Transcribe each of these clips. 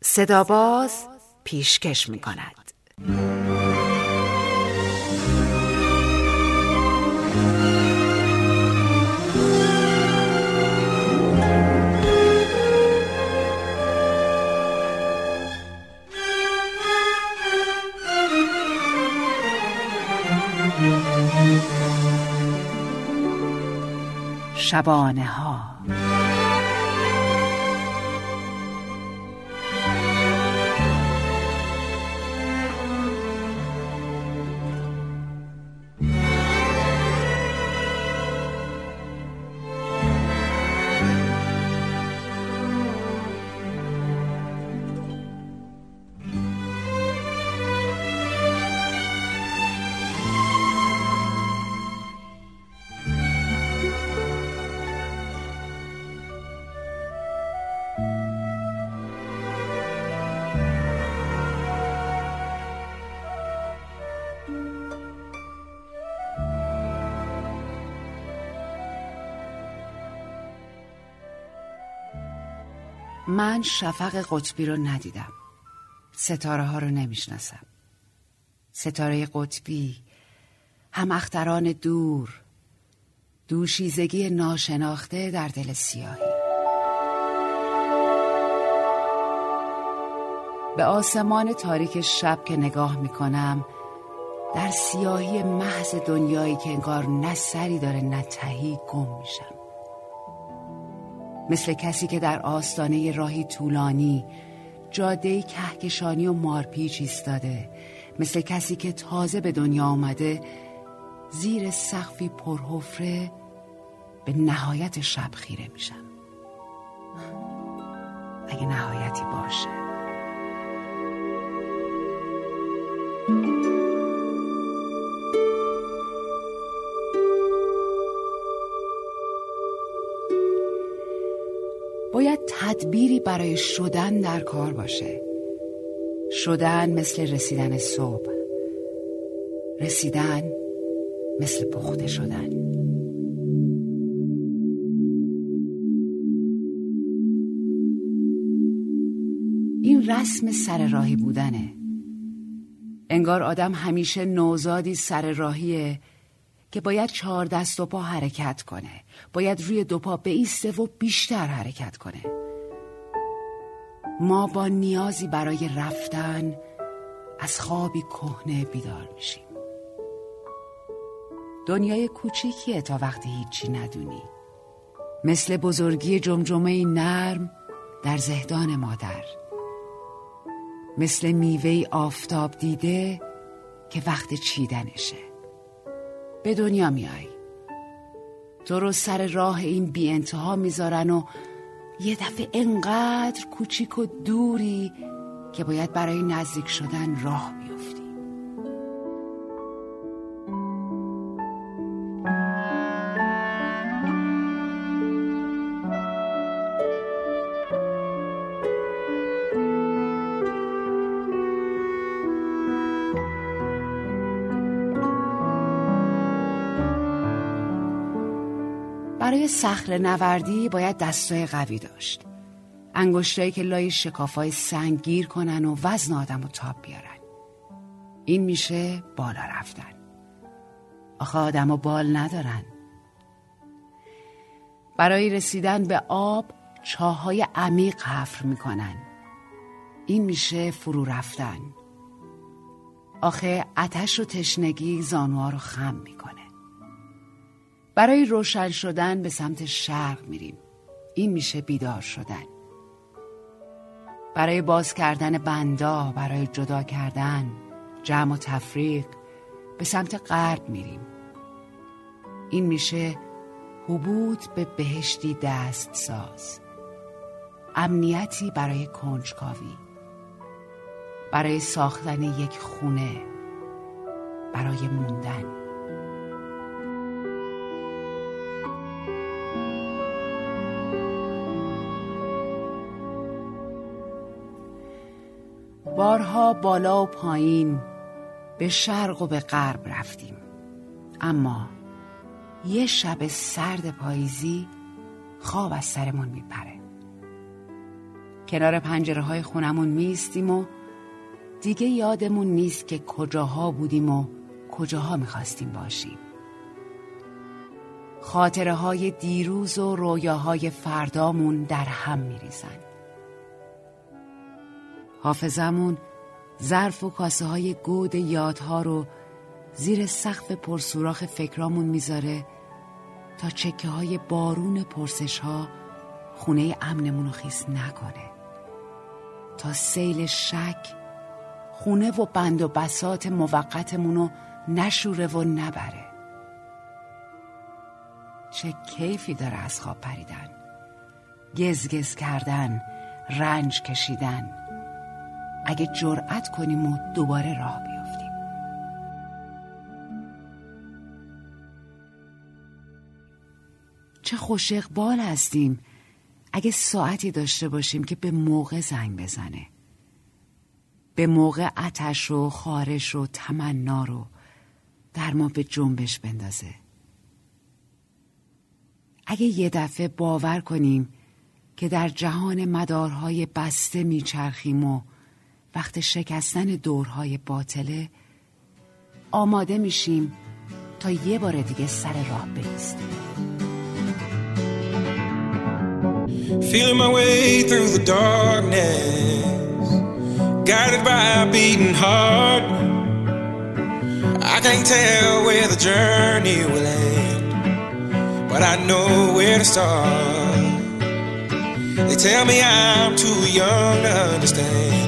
صداباز پیشکش می کند. شبانه ها من شفق قطبی رو ندیدم. ستاره ها رو نمی‌شناسم. ستاره قطبی هم اختران دور دوشیزگی ناشناخته در دل سیاهی. به آسمان تاریک شب که نگاه می‌کنم در سیاهی محض دنیایی که انگار نه سری داره نه تهی گم میشم. مثل کسی که در آستانه راهی طولانی جاده کهکشانی و مارپیچ ایستاده. مثل کسی که تازه به دنیا آمده زیر سقفی پرحفره به نهایت شب خیره میشم. اگه نهایتی باشه. تدبیری برای شدن در کار باشه. شدن مثل رسیدن صبح. رسیدن مثل پخته شدن. این رسم سر راهی بودنه. انگار آدم همیشه نوزادی سر راهیه که باید چهار دست و پا حرکت کنه. باید روی دو پا بیسته و بیشتر حرکت کنه. ما با نیازی برای رفتن از خوابی کهنه بیدار میشیم. دنیای کوچیکیه تا وقتی هیچی ندونی. مثل بزرگی جمجمه نرم در زهدان مادر. مثل میوه آفتاب دیده که وقت چیدنشه. به دنیا میای. تو رو سر راه این بی انتها می‌ذارن و یه دفعه انقدر کوچیک و دوری که باید برای نزدیک شدن راه برای صخره نوردی باید دستای قوی داشت. انگشتایی که لای شکافای سنگ گیر کنن و وزن آدم و تاب بیارن. این میشه بالا رفتن. آخه آدم بال ندارن. برای رسیدن به آب چاهای عمیق حفر می‌کنن. این میشه فرو رفتن. آخه اتش و تشنگی زانوها رو خم می‌کنه. برای روشن شدن به سمت شرق میریم. این میشه بیدار شدن. برای باز کردن بندا برای جدا کردن جمع و تفریق به سمت غرب میریم. این میشه حبود به بهشتی دست ساز. امنیتی برای کنجکاوی. برای ساختن یک خونه. برای موندن. بارها بالا و پایین به شرق و به غرب رفتیم. اما یه شب سرد پاییزی خواب از سرمون میپره. کنار پنجره های خونمون میستیم و دیگه یادمون نیست که کجاها بودیم و کجاها می‌خواستیم باشیم. خاطره های دیروز و رویاهای فردامون در هم میریزن. حافظمون ظرف و کاسه های گود یادها رو زیر سقف پرسوراخ فکرامون می‌ذاره تا چکه های بارون پرسش ها خونه امنمون رو خیس نکنه. تا سیل شک خونه و بند و بسات موقتمون رو نشوره و نبره. چه کیفی داره از خواب پریدن. گزگز کردن رنج کشیدن. اگه جرأت کنیم و دوباره راه بیافتیم. چه خوش اقبال هستیم. اگه ساعتی داشته باشیم که به موقع زنگ بزنه. به موقع اتش و خارش و تمنا رو در ما به جنبش بندازه. اگه یه دفعه باور کنیم که در جهان مدارهای بسته میچرخیم و وقت شکستن دورهای باطله آماده میشیم تا یه بار دیگه سر راه بیستیم Feeling my way through the darkness Guided by a beating heart I can't tell where the journey will end But I know where to start They tell me I'm too young to understand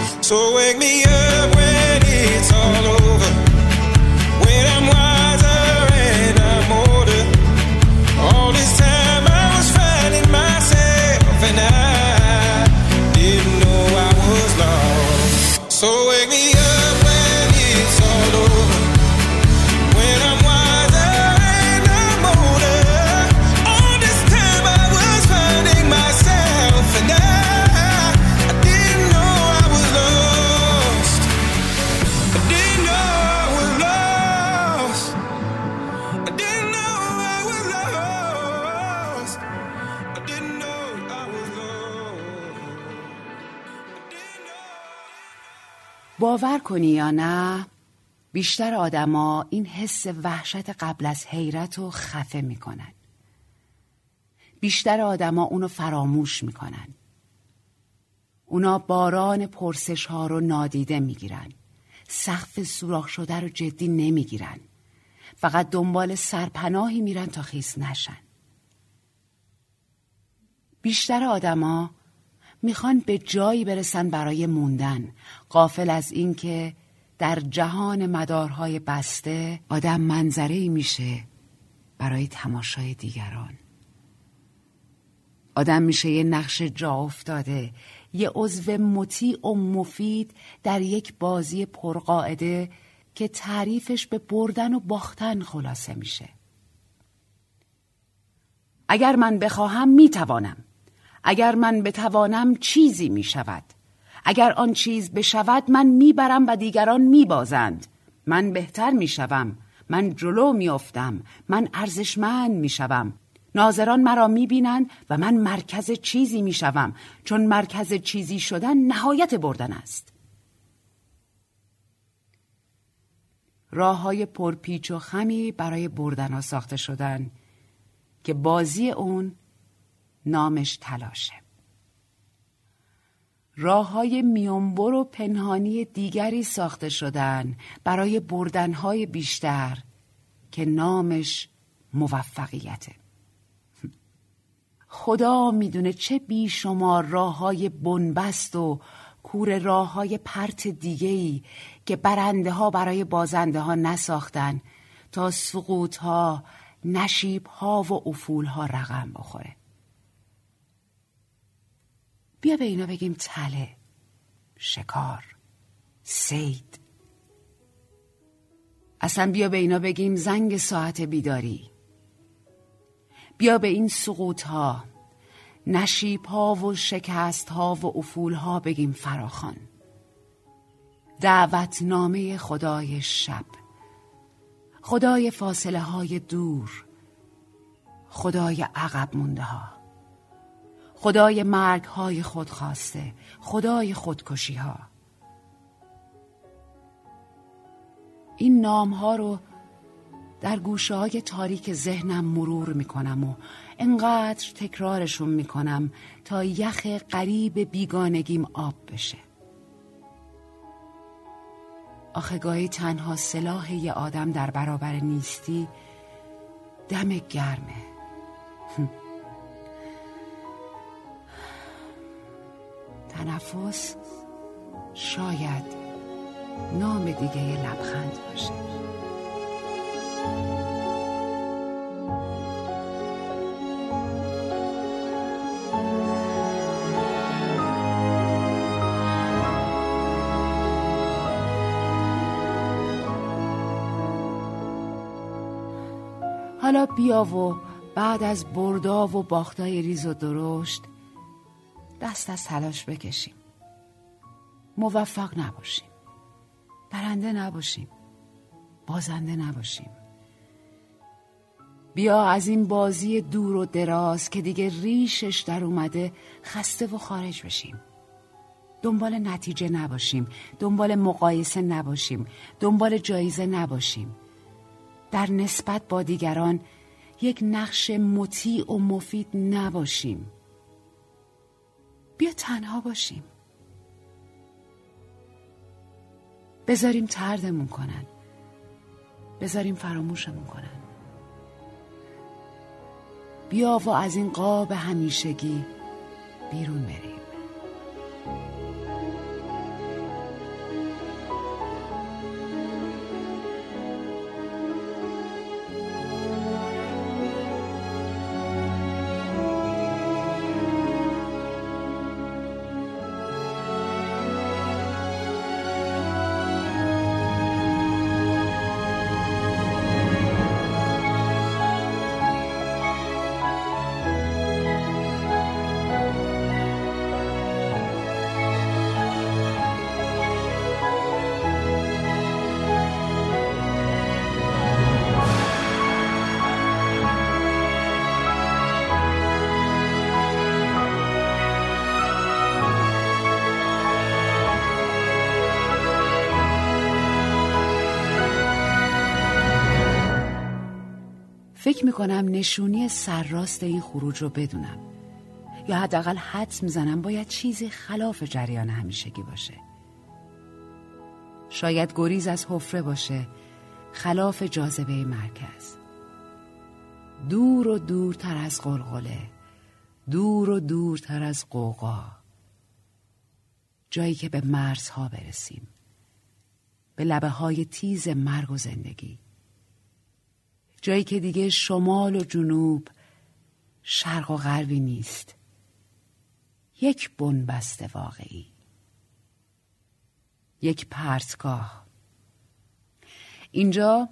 So wake me up باور کنی یا نه بیشتر آدما این حس وحشت قبل از حیرت رو خفه می‌کنن. بیشتر آدما اونو فراموش می‌کنن. اونا باران پرسش ها رو نادیده می‌گیرن. سقف سوراخ شده رو جدی نمی‌گیرن. فقط دنبال سرپناهی میرن تا خیس نشن. بیشتر آدما می‌خوان به جایی برسن برای موندن. قافل از اینکه در جهان مدارهای بسته آدم منظره میشه برای تماشای دیگران. آدم میشه یه نقش جا افتاده یه عضو مطیع و مفید در یک بازی پرقاعده که تعریفش به بردن و باختن خلاصه میشه. اگر من بخواهم می‌توانم. اگر من بتوانم چیزی می‌شود. اگر آن چیز بشود من می‌برم و دیگران میبازند. من بهتر می‌شوم. من جلو میافتم. من ارزشمند می‌شوم. ناظران مرا می‌بینند و من مرکز چیزی می‌شوم. چون مرکز چیزی شدن نهایت بردن است. راه های پرپیچ و خمی برای بردن ها ساخته شدن که بازی اون نامش تلاشه. راه های میانبر و پنهانی دیگری ساخته شدن برای بردنهای بیشتر که نامش موفقیته. خدا می‌دونه چه بیشمار راه های بنبست و کور راه های پرت دیگهی که برنده ها برای بازنده ها نساختن تا سقوط ها نشیب ها و افول ها رقم بخوره. بیا به اینا بگیم تله شکار سید. اصلا بیا به اینا بگیم زنگ ساعت بیداری. بیا به این سقوط ها نشیب ها و شکست ها و افول ها بگیم فراخان دعوتنامه خدای شب خدای فاصله های دور خدای عقب مونده ها. خدای مرگ های خودخواسته خدای خودکشی ها این نام ها رو در گوشه های تاریک ذهنم مرور می‌کنم و انقدر تکرارشون می‌کنم تا یخ قریب بیگانگیم آب بشه. آخه گاهی تنها سلاح یه آدم در برابر نیستی دم گرمه. تنفس شاید نام دیگه لبخند باشه. حالا بیا و بعد از بردا و باختای ریز و درشت دست از تلاش بکشیم. موفق نباشیم. برنده نباشیم. بازنده نباشیم. بیا از این بازی دور و دراز که دیگه ریشش در اومده خسته و خارج بشیم. دنبال نتیجه نباشیم. دنبال مقایسه نباشیم. دنبال جایزه نباشیم. در نسبت با دیگران یک نقش مطیع و مفید نباشیم. بیا تنها باشیم. بذاریم تردمون کنن. بذاریم فراموشمون کنن. بیا و از این قاب همیشگی بیرون بریم. فکر می‌کنم نشونی سرراست این خروج رو بدونم. یا حداقل حدس می‌زنم باید چیزی خلاف جریان همیشگی باشه. شاید گریز از حفره باشه خلاف جاذبه مرکز. دور و دورتر از قلقله دور و دورتر از قوقا جایی که به مرزها برسیم به لبه های تیز مرگ و زندگی. جایی که دیگه شمال و جنوب شرق و غربی نیست. یک بنبست واقعی. یک پرتگاه. اینجا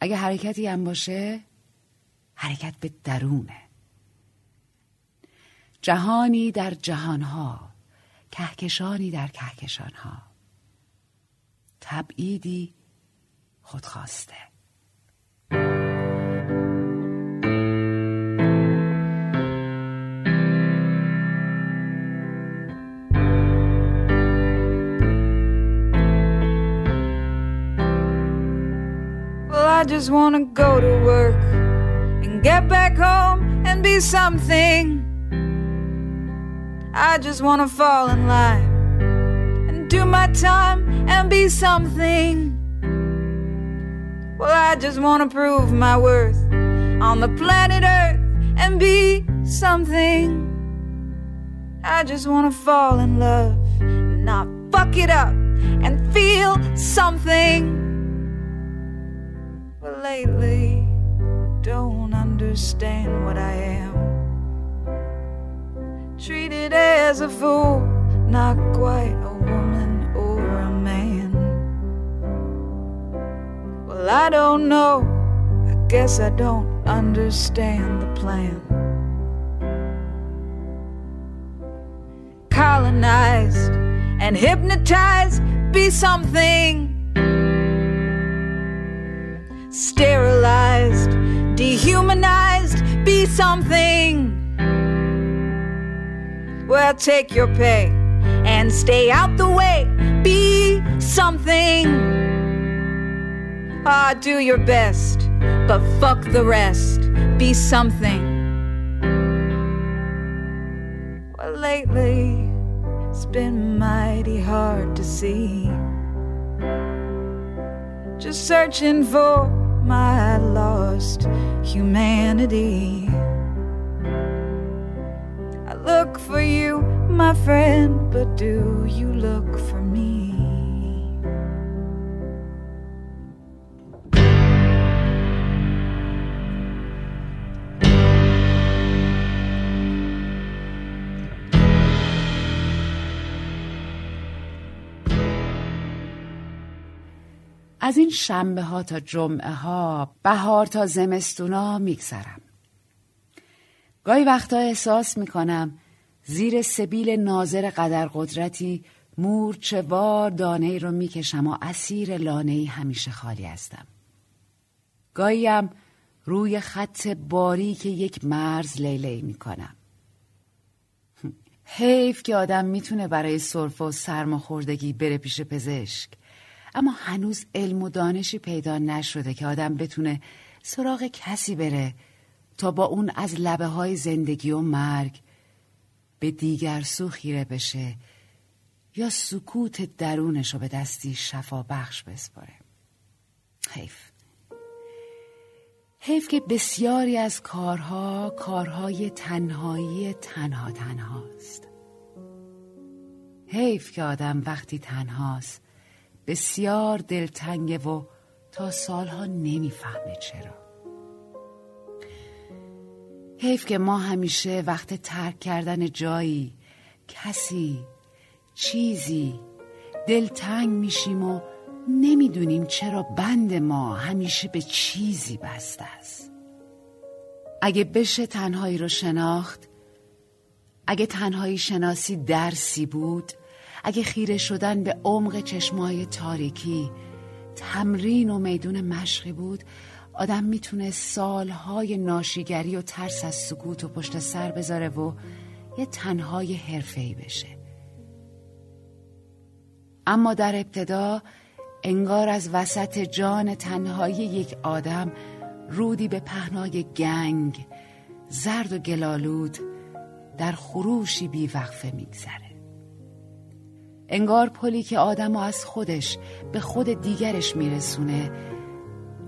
اگه حرکتی هم باشه حرکت به درونه. جهانی در جهانها کهکشانی در کهکشانها. تبعیدی خودخواسته. I just wanna go to work and get back home and be something. I just wanna fall in line and do my time and be something. Well, I just wanna prove my worth on the planet Earth and be something. I just wanna fall in love, and not fuck it up, and feel something lately don't understand what I am. Treated as a fool, not quite a woman or a man. Well, I don't know, I guess I don't understand the plan. Colonized and hypnotized, be something sterilized, dehumanized, be something. Well, take your pay and stay out the way, be something. Ah, do your best, but fuck the rest, be something. Well, lately, it's been mighty hard to see. Just searching for my lost humanity. I look for you, my friend, but do you look for از این شنبه ها تا جمعه ها بهار تا زمستونا میگذرم. گاهی وقتا احساس می‌کنم زیر سبیل ناظر قدر قدرتی مورچه وار دانه رو می‌کشم و اسیر لانه همیشه خالی هستم. گاهیم روی خط باری که یک مرز لیلی می‌کنم. حیف که آدم می‌تونه برای صرف و سرماخوردگی بره پیش پزشک. اما هنوز علم و دانشی پیدا نشده که آدم بتونه سراغ کسی بره تا با اون از لبه های زندگی و مرگ به دیگر سو خیره بشه یا سکوت درونش رو به دستی شفا بخش بسپاره. حیف. حیف که بسیاری از کارها کارهای تنهایی تنها تنهاست. حیف که آدم وقتی تنهاست بسیار دلتنگه و تا سالها نمی‌فهمه چرا. حیف که ما همیشه وقت ترک کردن جایی کسی چیزی دلتنگ میشیم و نمی‌دونیم چرا بند ما همیشه به چیزی بسته است. اگه بشه تنهایی رو شناخت اگه تنهایی شناسی درسی بود اگه خیره شدن به عمق چشمای تاریکی تمرین و میدون مشقی بود آدم می‌تونه سالهای ناشیگری و ترس از سکوت و پشت سر بذاره و یه تنهای حرفه‌ای بشه. اما در ابتدا انگار از وسط جان تنهایی یک آدم رودی به پهنای گنگ زرد و گلالود در خروشی بیوقفه میگذره. انگار پلی که آدم و از خودش به خود دیگرش میرسونه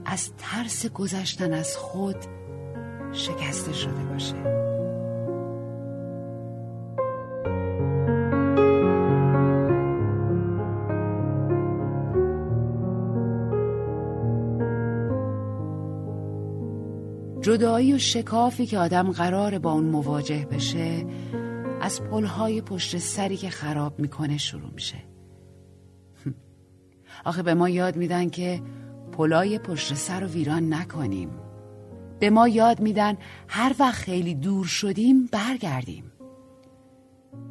از ترس گذشتن از خود شکسته شده باشه. جدایی و شکافی که آدم قرار با اون مواجه بشه از پلهای پشت سری که خراب می‌کنه شروع میشه. آخه به ما یاد میدن که پلای پشت سر رو ویران نکنیم. به ما یاد میدن هر وقت خیلی دور شدیم برگردیم.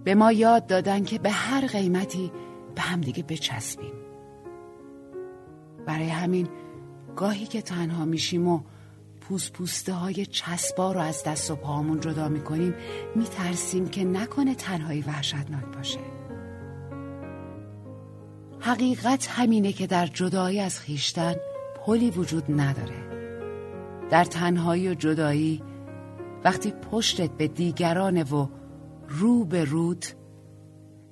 به ما یاد دادن که به هر قیمتی به همدیگه بچسبیم. برای همین گاهی که تنها میشیم و پوست پوسته های چسبا رو از دست و پاهامون جدا می‌کنیم میترسیم که نکنه تنهایی وحشتناک باشه. حقیقت همینه که در جدایی از خیشتن پلی وجود نداره. در تنهایی و جدایی وقتی پشتت به دیگرانه و رو به روت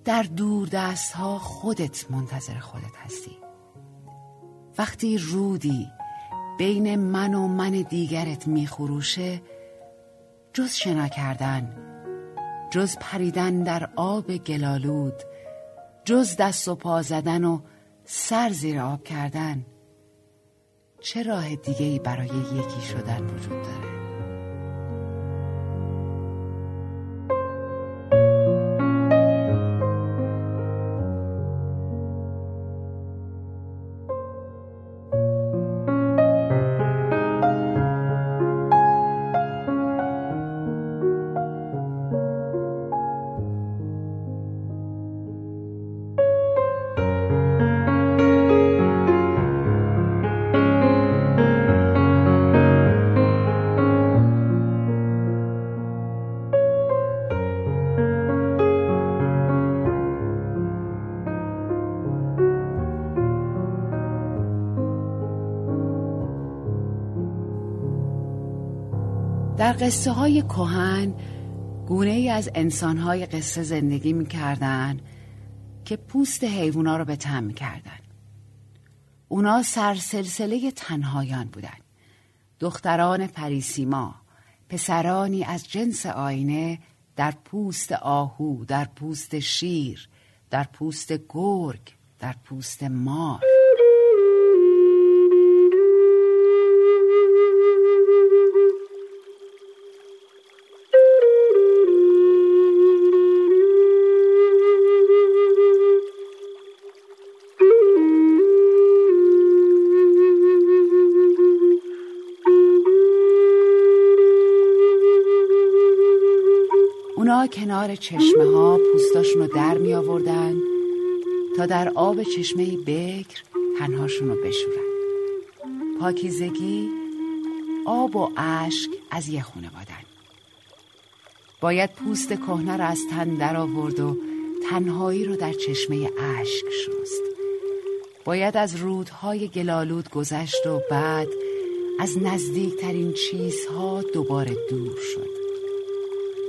در دور دست ها خودت منتظر خودت هستی. وقتی رودی بین من و من دیگرت میخروشه جز شنا کردن جز پریدن در آب گلالود جز دست و پا زدن و سر زیر آب کردن. چه راه دیگه ای برای یکی شدن وجود داره؟ قصه های کهن گونه ای از انسان های قصه زندگی می‌کردن که پوست حیوونا رو به تن می‌کردن. اونا سرسلسله تنهایان بودن. دختران پریسیما پسرانی از جنس آینه در پوست آهو در پوست شیر در پوست گرگ در پوست مار. کنار چشمه ها پوستاشون رو در می آوردن تا در آب چشمه بکر تنهاشون رو بشورن. پاکیزگی آب و اشک از یه خونه بادن باید پوست کهنه رو از تن در آورد و تنهایی رو در چشمه اشک شست. باید از رودهای گلالود گذشت و بعد از نزدیکترین چیزها دوباره دور شد.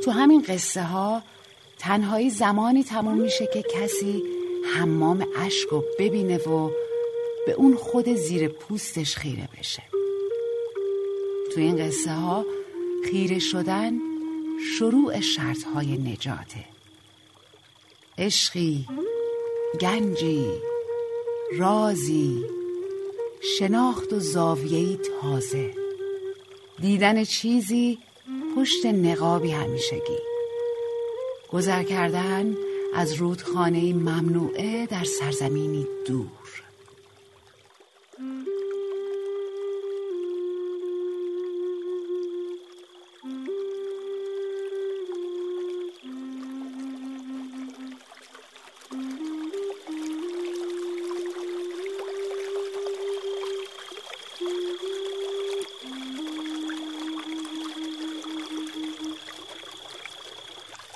تو همین قصه ها تنهایی زمانی تموم میشه که کسی حمام اشک رو ببینه و به اون خود زیر پوستش خیره بشه. تو این قصه ها خیره شدن شروع شرط های نجاته. عشقی گنجی رازی شناخت و زاویهی تازه. دیدن چیزی پشت نقابی همیشگی. گذر کردن از رودخانه ممنوعه در سرزمینی دور.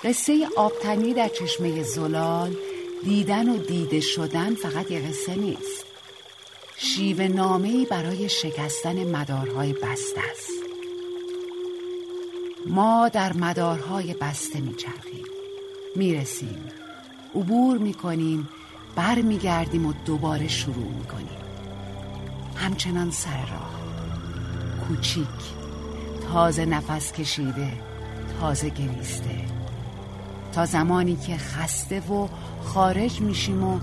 قصه آبتنی در چشمه زلال دیدن و دیده شدن فقط یه قصه نیست. شیوه نامهی برای شکستن مدارهای بسته است. ما در مدارهای بسته میچرخیم می‌رسیم عبور می‌کنیم بر میگردیم و دوباره شروع می‌کنیم. همچنان سر راه کوچیک تازه نفس کشیده تازه گریسته. تا زمانی که خسته و خارج میشیم و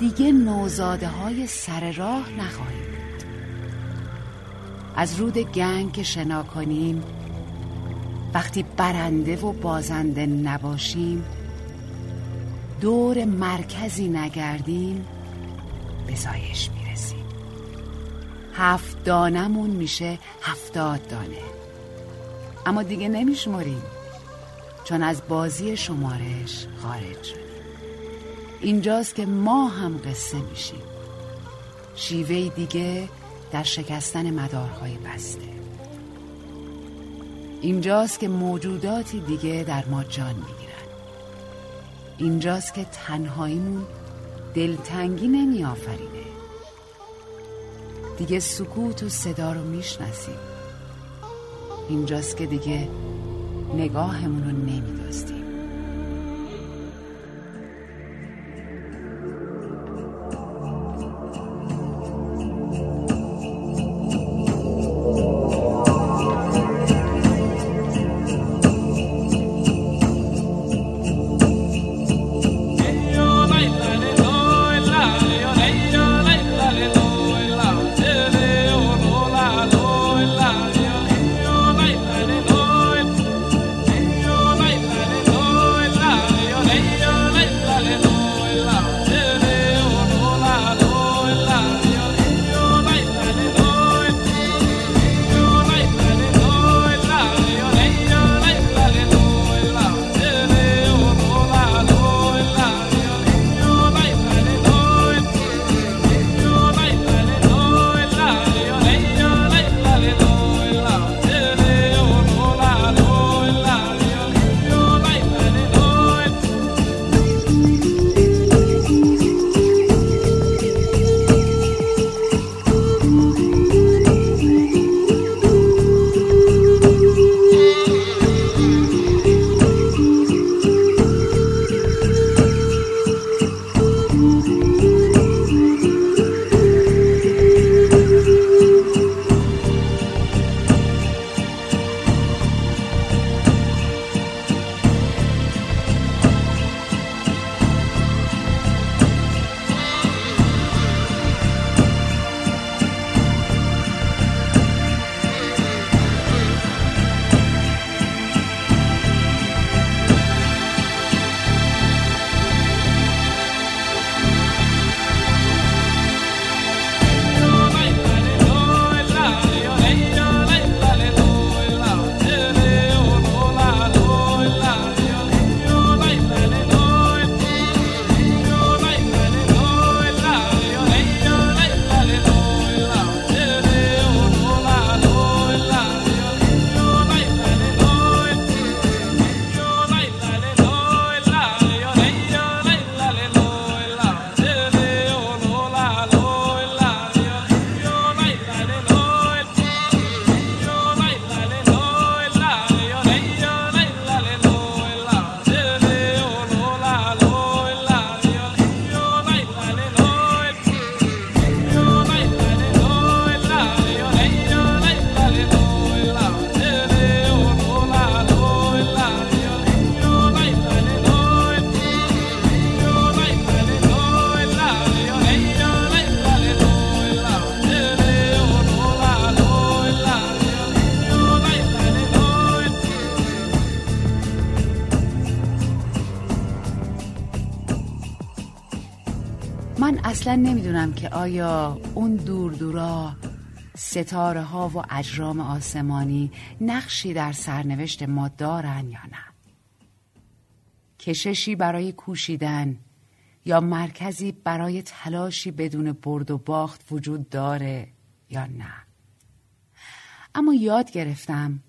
دیگه نوزاده های سر راه نخواهیم بود. از رود گنگ که شنا کنیم وقتی برنده و بازنده نباشیم دور مرکزی نگردیم به زایش می‌رسیم. هفت دانمون میشه هفتاد دانه. اما دیگه نمیشمریم. چون از بازی شمارش خارج شدیم اینجاست که ما هم قصه میشیم. شیوه دیگه در شکستن مدارهای بسته. اینجاست که موجوداتی دیگه در ما جان می‌گیرن. اینجاست که تنهاییمون دلتنگی نمی آفرینه دیگه سکوت و صدا رو می‌شناسیم. اینجاست که دیگه نگاهمون رو نمیدازدیم اصلا نمی‌دونم که آیا اون دور دورا ستاره ها و اجرام آسمانی نقشی در سرنوشت ما دارن یا نه؟ کششی برای کوشیدن یا مرکزی برای تلاشی بدون برد و باخت وجود داره یا نه؟ اما یاد گرفتم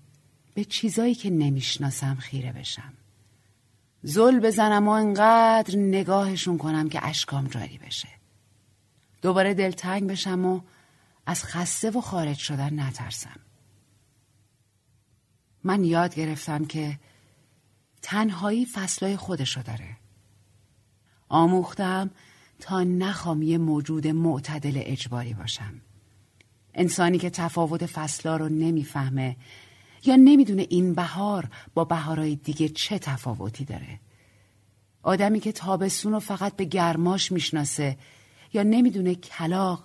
به چیزایی که نمی‌شناسم خیره بشم. زل بزنم و انقدر نگاهشون کنم که اشکام جاری بشه. دوباره دلتنگ بشم و از خسته و خارج شدن نترسم. من یاد گرفتم که تنهایی فصلای خودشو داره. آموختم تا نخوام یه موجود معتدل اجباری باشم. انسانی که تفاوت فصلا رو نمی‌فهمه یا نمی‌دونه این بهار با بهارهای دیگه چه تفاوتی داره. آدمی که تابستون رو فقط به گرماش می‌شناسه یا نمی‌دونه کلاق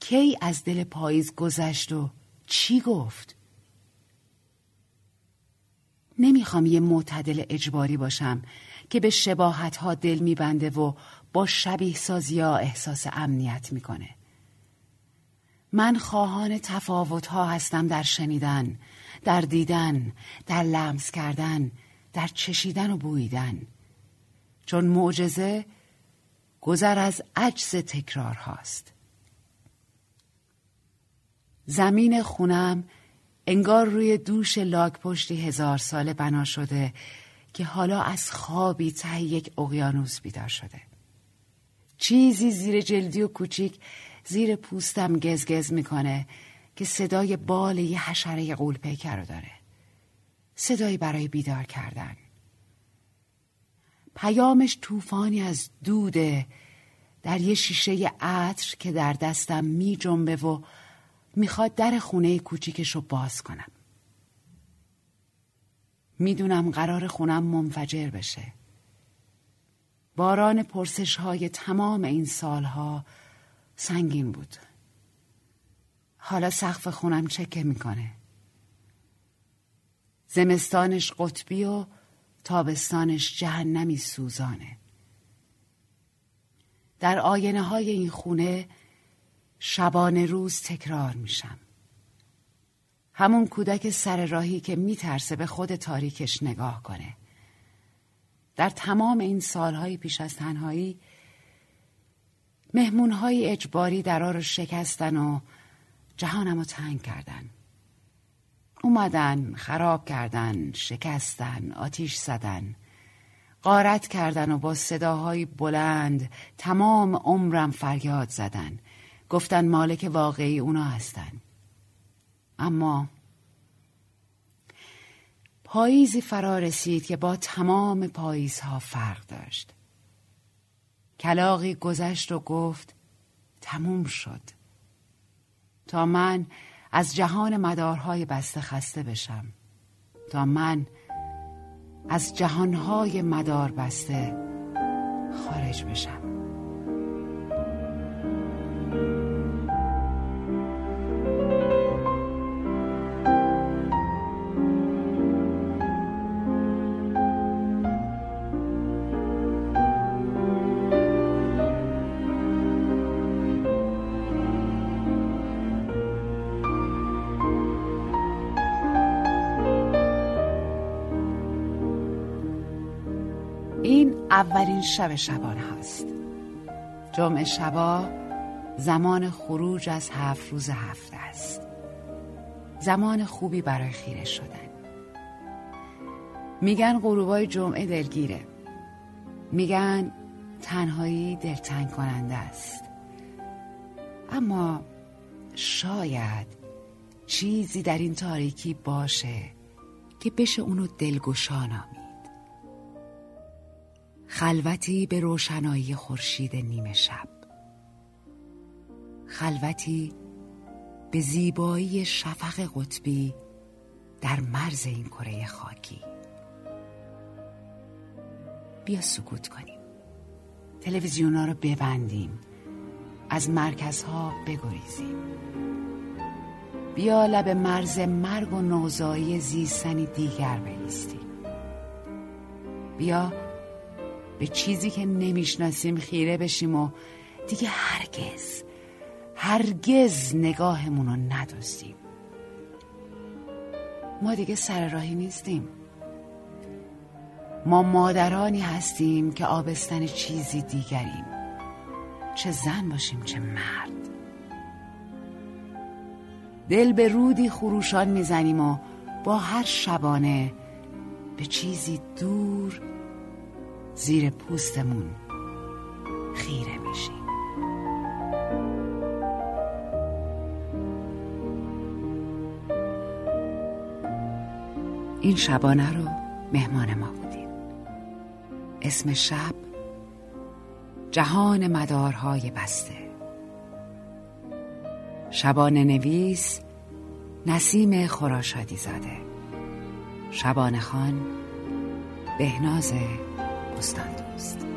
کی از دل پاییز گذشت و چی گفت؟ نمی‌خوام یه معتدل اجباری باشم که به شباهت ها دل میبنده و با شبیه سازی ها احساس امنیت می‌کنه. من خواهان تفاوت ها هستم در شنیدن، در دیدن، در لمس کردن، در چشیدن و بویدن. چون معجزه گذر از عجز تکرار هاست. زمین خونم انگار روی دوش لاک پشتی هزار ساله بنا شده که حالا از خوابی ته یک اقیانوس بیدار شده. چیزی زیر جلدی و کوچیک زیر پوستم گزگز می‌کنه که صدای بال یه حشره قول پیکر رو داره. صدایی برای بیدار کردن. پیامش طوفانی از دوده در یه شیشه عطر که در دستم می جنبه و می‌خواد در خونه کوچیکش رو باز کنم. می‌دونم قرار خونم منفجر بشه. باران پرسش های تمام این سالها سنگین بود. حالا سقف خونم چکه می‌کنه. زمستانش قطبی و تابستانش جهنمی سوزانه. در آینه های این خونه شبانه روز تکرار میشم. همون کودک سر راهی که میترسه به خود تاریکش نگاه کنه. در تمام این سالهای پیش از تنهایی مهمونهای اجباری درا رو شکستن و جهانم رو تنگ کردن. اومدن، خراب کردن، شکستن، آتیش زدن، قارت کردن و با صداهای بلند تمام عمرم فریاد زدن. گفتن مالک واقعی اونا هستن. اما پاییزی فرا رسید که با تمام پاییزها فرق داشت. کلاقی گذشت و گفت تموم شد. تا من از جهان مدارهای بسته خسته بشم. تا من از جهانهای مدار بسته خارج بشم. اولین شب شبانه هست جمعه شبا زمان خروج از هفت روز هفته است. زمان خوبی برای خیره شدن. میگن غروبای جمعه دلگیره. میگن تنهایی دلتنگ کننده است. اما شاید چیزی در این تاریکی باشه که بشه اونو دلگشا خلوتی به روشنایی خورشید نیمه شب. خلوتی به زیبایی شفق قطبی در مرز این کره خاکی. بیا سکوت کنیم. تلویزیونا رو ببندیم. از مرکزها بگریزیم. بیا لب مرز مرگ و نوزایی زیستنی دیگر بایستیم بیا به چیزی که نمی‌شناسیم خیره بشیم و دیگه هرگز هرگز نگاهمون رو ندوستیم ما دیگه سر راهی نیستیم. ما مادرانی هستیم که آبستن چیزی دیگریم. چه زن باشیم چه مرد. دل به رودی خروشان می‌زنیم و با هر شبانه به چیزی دور زیر پوستمون خیره میشیم. این شبانه رو مهمان ما بودیم اسم شب جهان مدارهای بسته. شبانه نویس نسیم خراشادی زاده. شبانه خان بهناز بستان دوست.